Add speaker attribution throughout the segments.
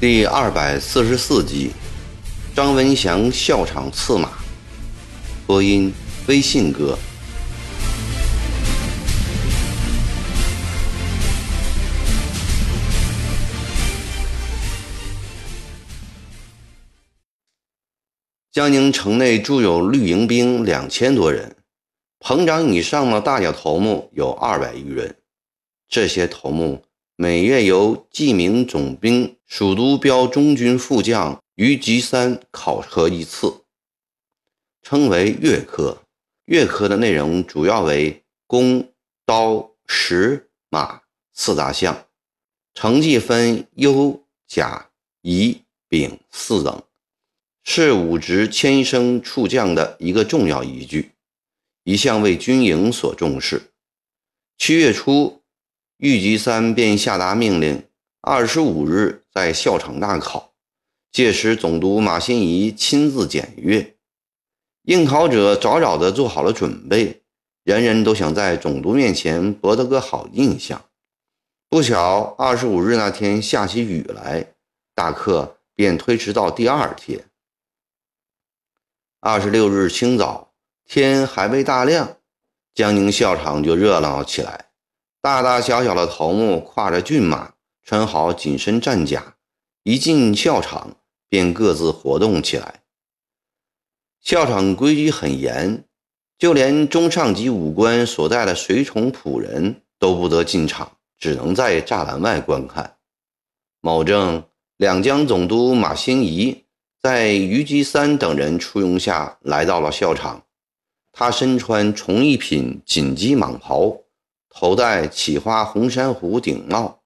Speaker 1: 第二百四十四集，张文祥笑场刺马。播音：微信哥。江宁城内驻有绿营兵两千多人，棚长以上的大小头目有二百余人。这些头目。每月由记名总兵、蜀都标中军副将于吉三考核一次，称为月科。月科的内容主要为弓、刀、石、马四大项，成绩分优、甲、乙、丙四等，是武职迁升处将的一个重要依据，一向为军营所重视。七月初。玉吉三便下达命令，二十五日在校场大考。届时总督马新贻亲自检阅，应考者早早地做好了准备，人人都想在总督面前博得个好印象。不巧，二十五日那天下起雨来，大课便推迟到第二天。二十六日清早，天还未大亮，江宁校场就热闹起来。大大小小的头目跨着骏马，穿好紧身战甲，一进校场便各自活动起来。校场规矩很严，就连中上级武官所带的随从仆人都不得进场，只能在栅栏外观看。某正两江总督马新贻在于吉三等人簇拥下来到了校场，他身穿重一品锦鸡蟒袍。头戴企花红珊瑚顶帽，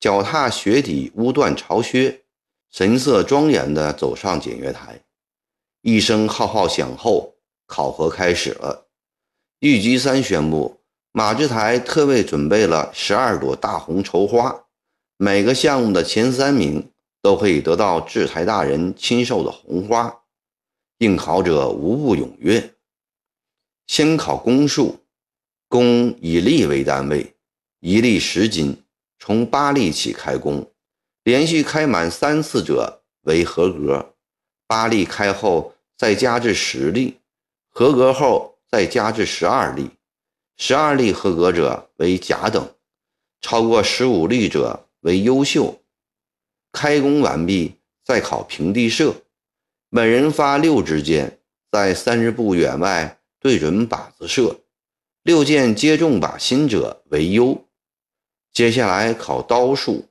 Speaker 1: 脚踏雪底乌缎朝靴，神色庄严地走上检阅台。一声号号响后，考核开始了。玉吉三宣布，马志台特为准备了十二朵大红绸花，每个项目的前三名都可以得到制台大人亲授的红花。应考者无不踊跃。先考公数，公以粒为单位，一粒十斤，从八粒起开工，连续开满三次者为合格。八粒开后再加至十粒，合格后再加至十二粒，十二粒合格者为甲等，超过十五粒者为优秀。开弓完毕，再考平地射，每人发六支箭，在三十步远外对准靶子射。六箭皆中靶心者为优。接下来考刀术，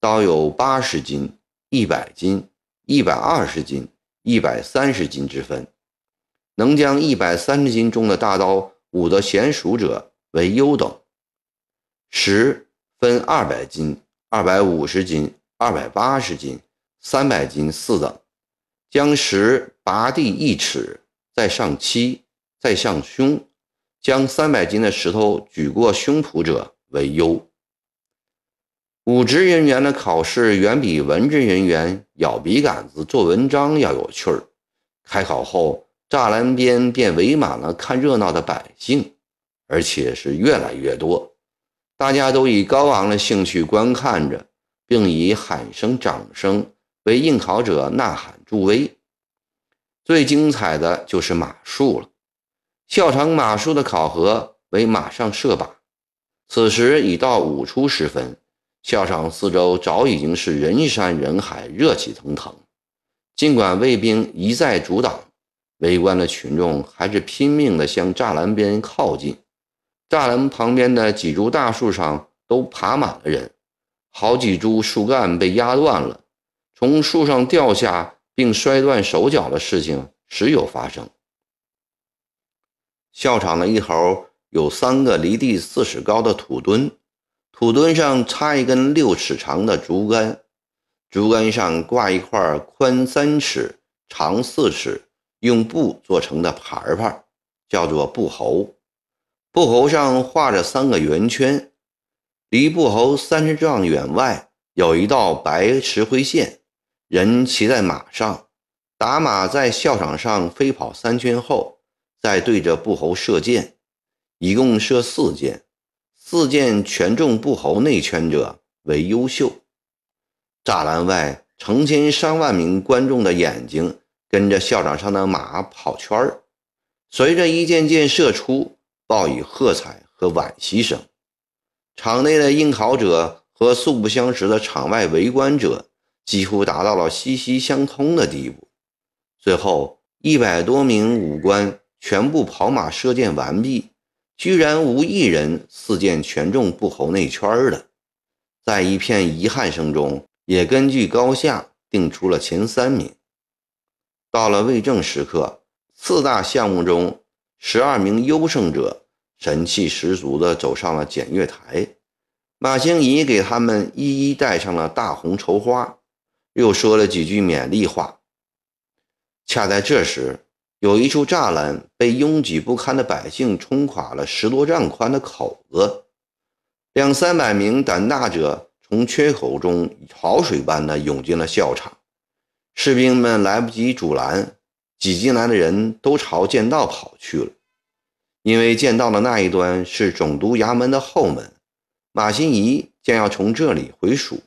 Speaker 1: 刀有八十斤、一百斤、一百二十斤、一百三十斤之分，能将一百三十斤重的大刀舞得娴熟者为优等。石分二百斤、二百五十斤、二百八十斤、三百斤四等，将石拔地一尺，再上漆，再上胸。将三百斤的石头举过胸脯者为优。武职人员的考试远比文职人员咬笔杆子做文章要有趣儿。开考后，栅栏边便围满了看热闹的百姓，而且是越来越多。大家都以高昂的兴趣观看着，并以喊声、掌声为应考者呐喊助威。最精彩的就是马术了。校场马术的考核为马上射靶。此时已到午初时分，校场四周早已经是人山人海，热气腾腾。尽管卫兵一再阻挡，围观的群众还是拼命地向栅栏边靠近。栅栏旁边的几株大树上都爬满了人，好几株树干被压断了，从树上掉下并摔断手脚的事情时有发生。校场的一头有三个离地四尺高的土墩，土墩上插一根六尺长的竹竿，竹竿上挂一块宽三尺、长四尺、用布做成的牌牌，叫做布猴。布猴上画着三个圆圈，离布侯三十丈远外有一道白石灰线。人骑在马上，打马在校场上飞跑三圈后。再对着布侯射箭，一共射四箭，四箭全中布侯内圈者为优秀。栅栏外成千上万名观众的眼睛跟着校场上的马跑圈儿，随着一箭箭射出，报以喝彩和惋惜声。场内的应考者和素不相识的场外围观者几乎达到了息息相通的地步。最后，一百多名武官全部跑马射箭完毕，居然无一人四箭全中布侯内圈的。在一片遗憾声中，也根据高下定出了前三名。到了魏正时刻，四大项目中，十二名优胜者。神气十足地走上了检阅台，马兴仪给他们一一戴上了大红绸花，又说了几句勉励话。恰在这时，有一处栅栏被拥挤不堪的百姓冲垮了十多丈宽的口子，两三百名胆大者从缺口中潮水般的涌进了校场，士兵们来不及阻拦，挤进来的人都朝剑道跑去了。因为剑道的那一端是总督衙门的后门，马新贻将要从这里回蜀。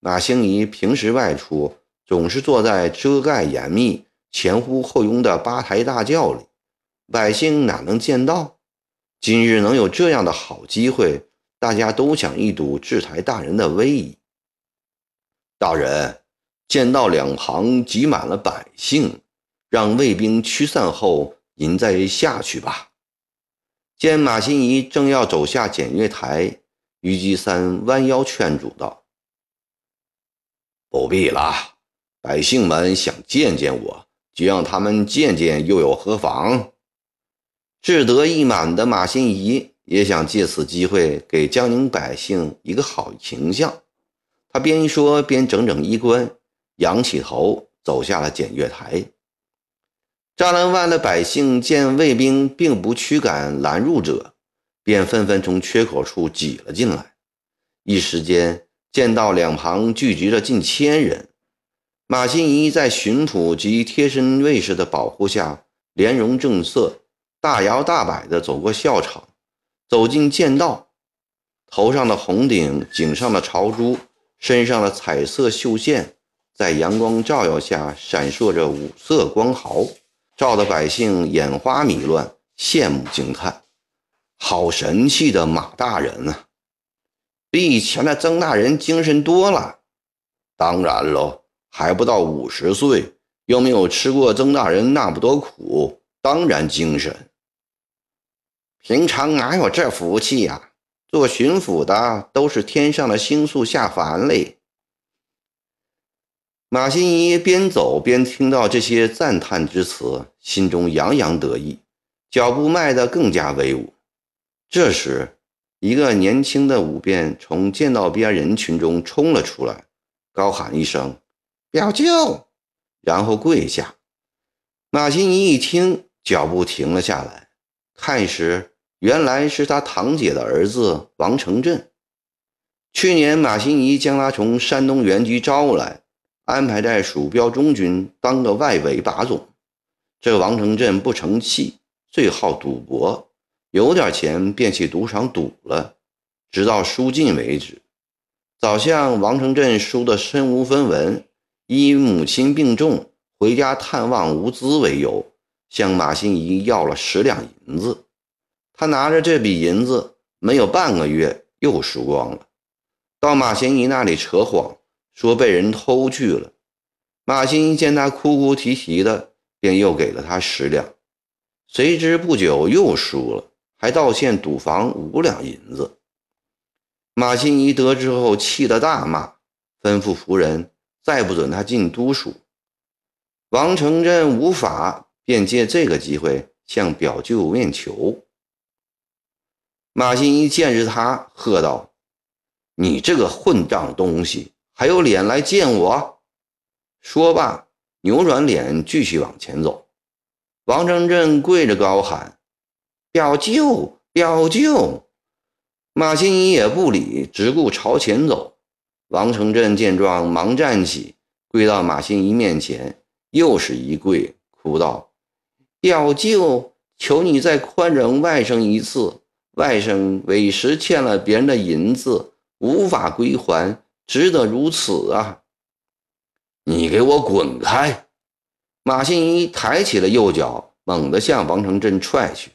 Speaker 1: 马兴贻平时外出总是坐在遮盖严密、前呼后拥的八抬大轿里，百姓哪能见到？今日能有这样的好机会，大家都想一睹制台大人的威仪。大人，剑道两旁挤满了百姓，让卫兵驱散后。您再下去吧。见马新贻正要走下检阅台，虞姬三弯腰劝阻道：“不必了，百姓们想见见我，就让他们见见，又有何妨？”志得意满的马新贻也想借此机会给江宁百姓一个好形象。他边说边整整衣冠，仰起头走下了检阅台。栅栏外的百姓见卫兵并不驱赶拦入者，便纷纷从缺口处挤了进来。一时间，见到两旁聚集了近千人。马新贻在巡抚及贴身卫士的保护下，莲容正色，大摇大摆地走过校场，走进剑道。头上的红顶，颈上的朝珠，身上的彩色绣线，在阳光照耀下闪烁着五色光毫。照得百姓眼花迷乱，羡慕惊叹：“好神气的马大人啊！比以前的曾大人精神多了。当然喽，还不到五十岁，又没有吃过曾大人那么多苦，当然精神。平常哪有这福气呀？做巡抚的都是天上的星宿下凡嘞。”马新贻边走边听到这些赞叹之词，心中洋洋得意，脚步迈得更加威武。这时，一个年轻的武辩从剑道边人群中冲了出来，高喊一声“表舅”，然后跪下。马新贻一听，脚步停了下来，看时，原来是他堂姐的儿子王承振。去年，马新贻将他从山东原籍招来。安排在鼠标中军当个外围把总，这王承振不成器，最好赌博，有点钱便去赌场赌了，直到输尽为止。早像王承振输得身无分文，以母亲病重回家探望无资为由，向马新贻要了十两银子。他拿着这笔银子，没有半个月又输光了，到马新贻那里扯谎。说被人偷去了，马新见他哭哭啼啼的，便又给了他十两。谁知不久又输了，还道歉赌房五两银子。马新贻得知后，气得大骂，吩咐仆人再不准他进都署。王承振无法，便借这个机会向表舅面求。马新一见着他，喝道：“你这个混账东西！”还有脸来见我？说罢，扭转脸，继续往前走。王成振跪着高喊：“表舅，表舅！”马新贻也不理，只顾朝前走。王成振见状，忙站起，跪到马新贻面前，又是一跪，哭道：“表舅，求你再宽容外甥一次。外甥委实欠了别人的银子，无法归还，值得如此啊！
Speaker 2: 你给我滚开！
Speaker 1: 马新一抬起了右脚，猛地向王成镇踹去。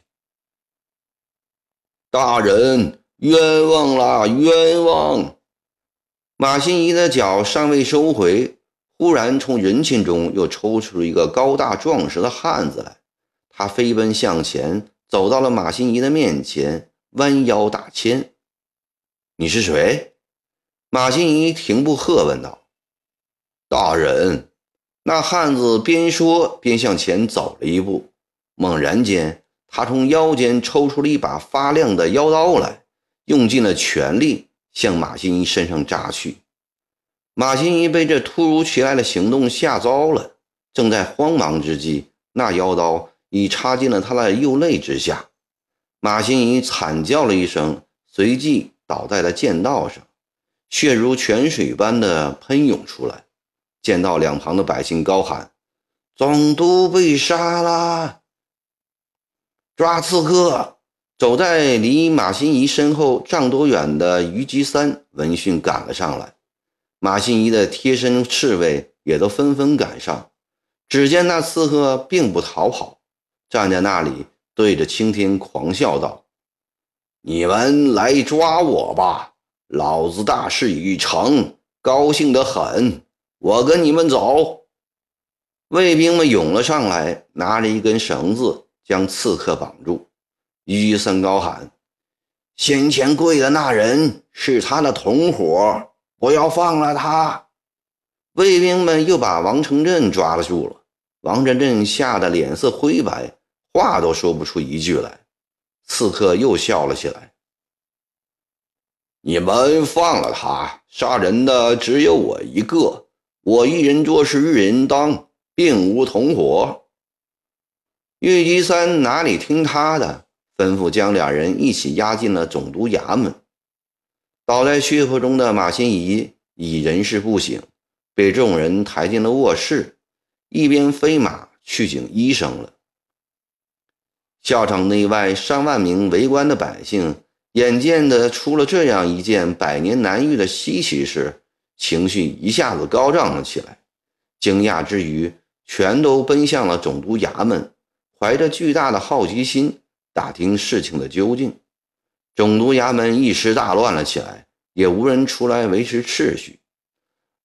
Speaker 2: 大人，冤枉啦，冤枉！
Speaker 1: 马新一的脚尚未收回，忽然从人群中又抽出一个高大壮实的汉子来。他飞奔向前，走到了马新一的面前，弯腰打千。
Speaker 2: 你是谁？
Speaker 1: 马新一停步喝问道。
Speaker 2: 大人，
Speaker 1: 那汉子边说边向前走了一步。猛然间，他从腰间抽出了一把发亮的腰刀来，用尽了全力向马新一身上扎去。马新一被这突如其来的行动吓糟了，正在慌忙之际，那腰刀。已插进了他的右肋之下，马新仪惨叫了一声，随即倒在了剑道上，血如泉水般的喷涌出来。剑道两旁的百姓高喊：“总督被杀啦！”抓刺客！走在离马新仪身后丈多远的于吉三闻讯赶了上来，马新仪的贴身侍卫也都纷纷赶上。只见那刺客并不逃跑。站在那里，对着青天狂笑道：“
Speaker 2: 你们来抓我吧！老子大事已成，高兴得很。我跟你们走。”
Speaker 1: 卫兵们涌了上来，拿着一根绳子将刺客绑住。于森高喊：“先前跪的那人是他的同伙，不要放了他！”卫兵们又把王承镇抓了住了。王承镇吓得脸色灰白。话都说不出一句来，刺客又笑了起来。
Speaker 2: 你们放了他，杀人的只有我一个，我一人做事一人当，并无同伙。
Speaker 1: 岳吉三哪里听他的，吩咐将两人一起押进了总督衙门。倒在血泊中的马新仪已人事不省，被众人抬进了卧室，一边飞马去请医生了。校场内外上万名围观的百姓，眼见的出了这样一件百年难遇的稀奇事，情绪一下子高涨了起来。惊讶之余，全都奔向了总督衙门，怀着巨大的好奇心打听事情的究竟。总督衙门一时大乱了起来，也无人出来维持秩序。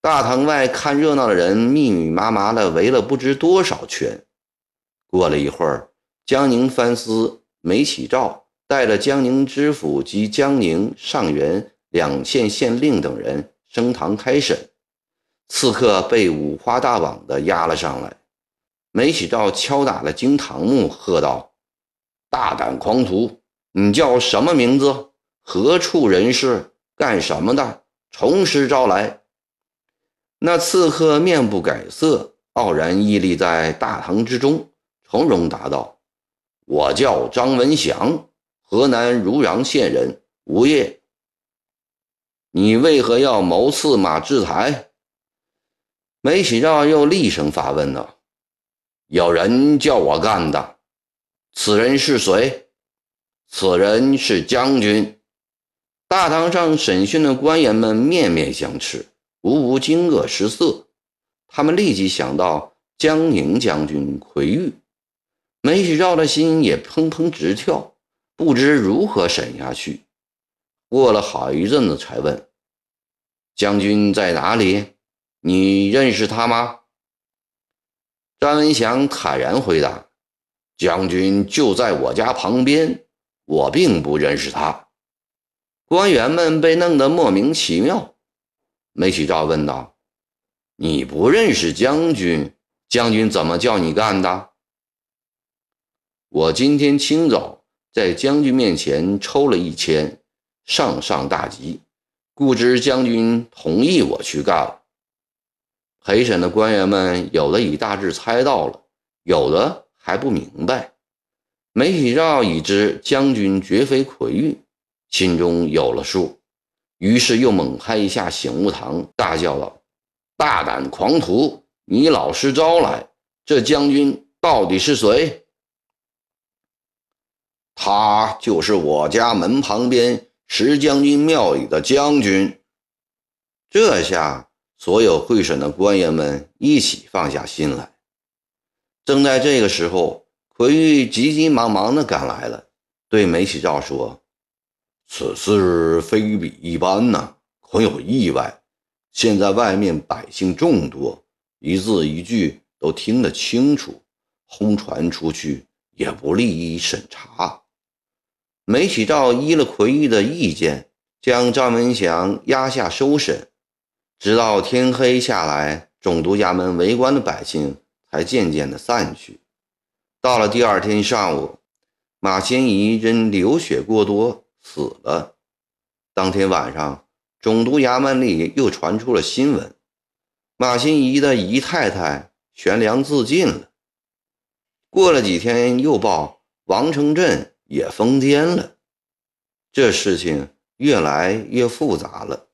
Speaker 1: 大堂外看热闹的人密密麻麻的围了不知多少圈。过了一会儿。江宁藩司梅启照带着江宁知府及江宁、上元两县县令等人升堂开审，刺客被五花大绑的押了上来。梅启照敲打了惊堂木，喝道：“大胆狂徒，你叫什么名字？何处人士？干什么的？从实招来！”那刺客面不改色，傲然屹立在大堂之中，从容答道。我叫张文祥，河南汝阳县人，无业。你为何要谋刺马志才？梅启照又厉声发问道：“
Speaker 2: 有人叫我干的，
Speaker 1: 此人是谁？
Speaker 2: 此人是将军。”
Speaker 1: 大堂上审讯的官员们面面相觑，无不惊愕失色。他们立即想到江宁将军奎玉。梅启照的心也砰砰直跳，不知如何审下去。过了好一阵子，才问：“将军在哪里？你认识他吗？”张文祥坦然回答：“
Speaker 2: 将军就在我家旁边，我并不认识他。”
Speaker 1: 官员们被弄得莫名其妙。梅启照问道：“你不认识将军？将军怎么叫你干的？”我今天清早在将军面前抽了一签，上上大吉，故知将军同意我去干了。陪审的官员们有的已大致猜到了，有的还不明白。梅启照已知将军绝非魁玉，心中有了数，于是又猛拍一下醒悟堂，大叫道：“大胆狂徒！你老实招来，这将军到底是谁？”
Speaker 2: 他就是我家门旁边石将军庙里的将军。
Speaker 1: 这下，所有会审的官员们一起放下心来。正在这个时候，奎玉急急忙忙地赶来了，对梅启照说：“
Speaker 2: 此事非比一般呐，恐有意外。现在外面百姓众多，一字一句都听得清楚，轰传出去也不利于审查。”
Speaker 1: 梅启照依了奎玉的意见，将赵文祥押下收审，直到天黑下来，总督衙门围观的百姓才渐渐的散去。到了第二天上午，马新仪因流血过多死了。当天晚上，总督衙门里又传出了新闻：马新仪的姨太太悬梁自尽了。过了几天，又报王承镇。也疯癫了，这事情越来越复杂了。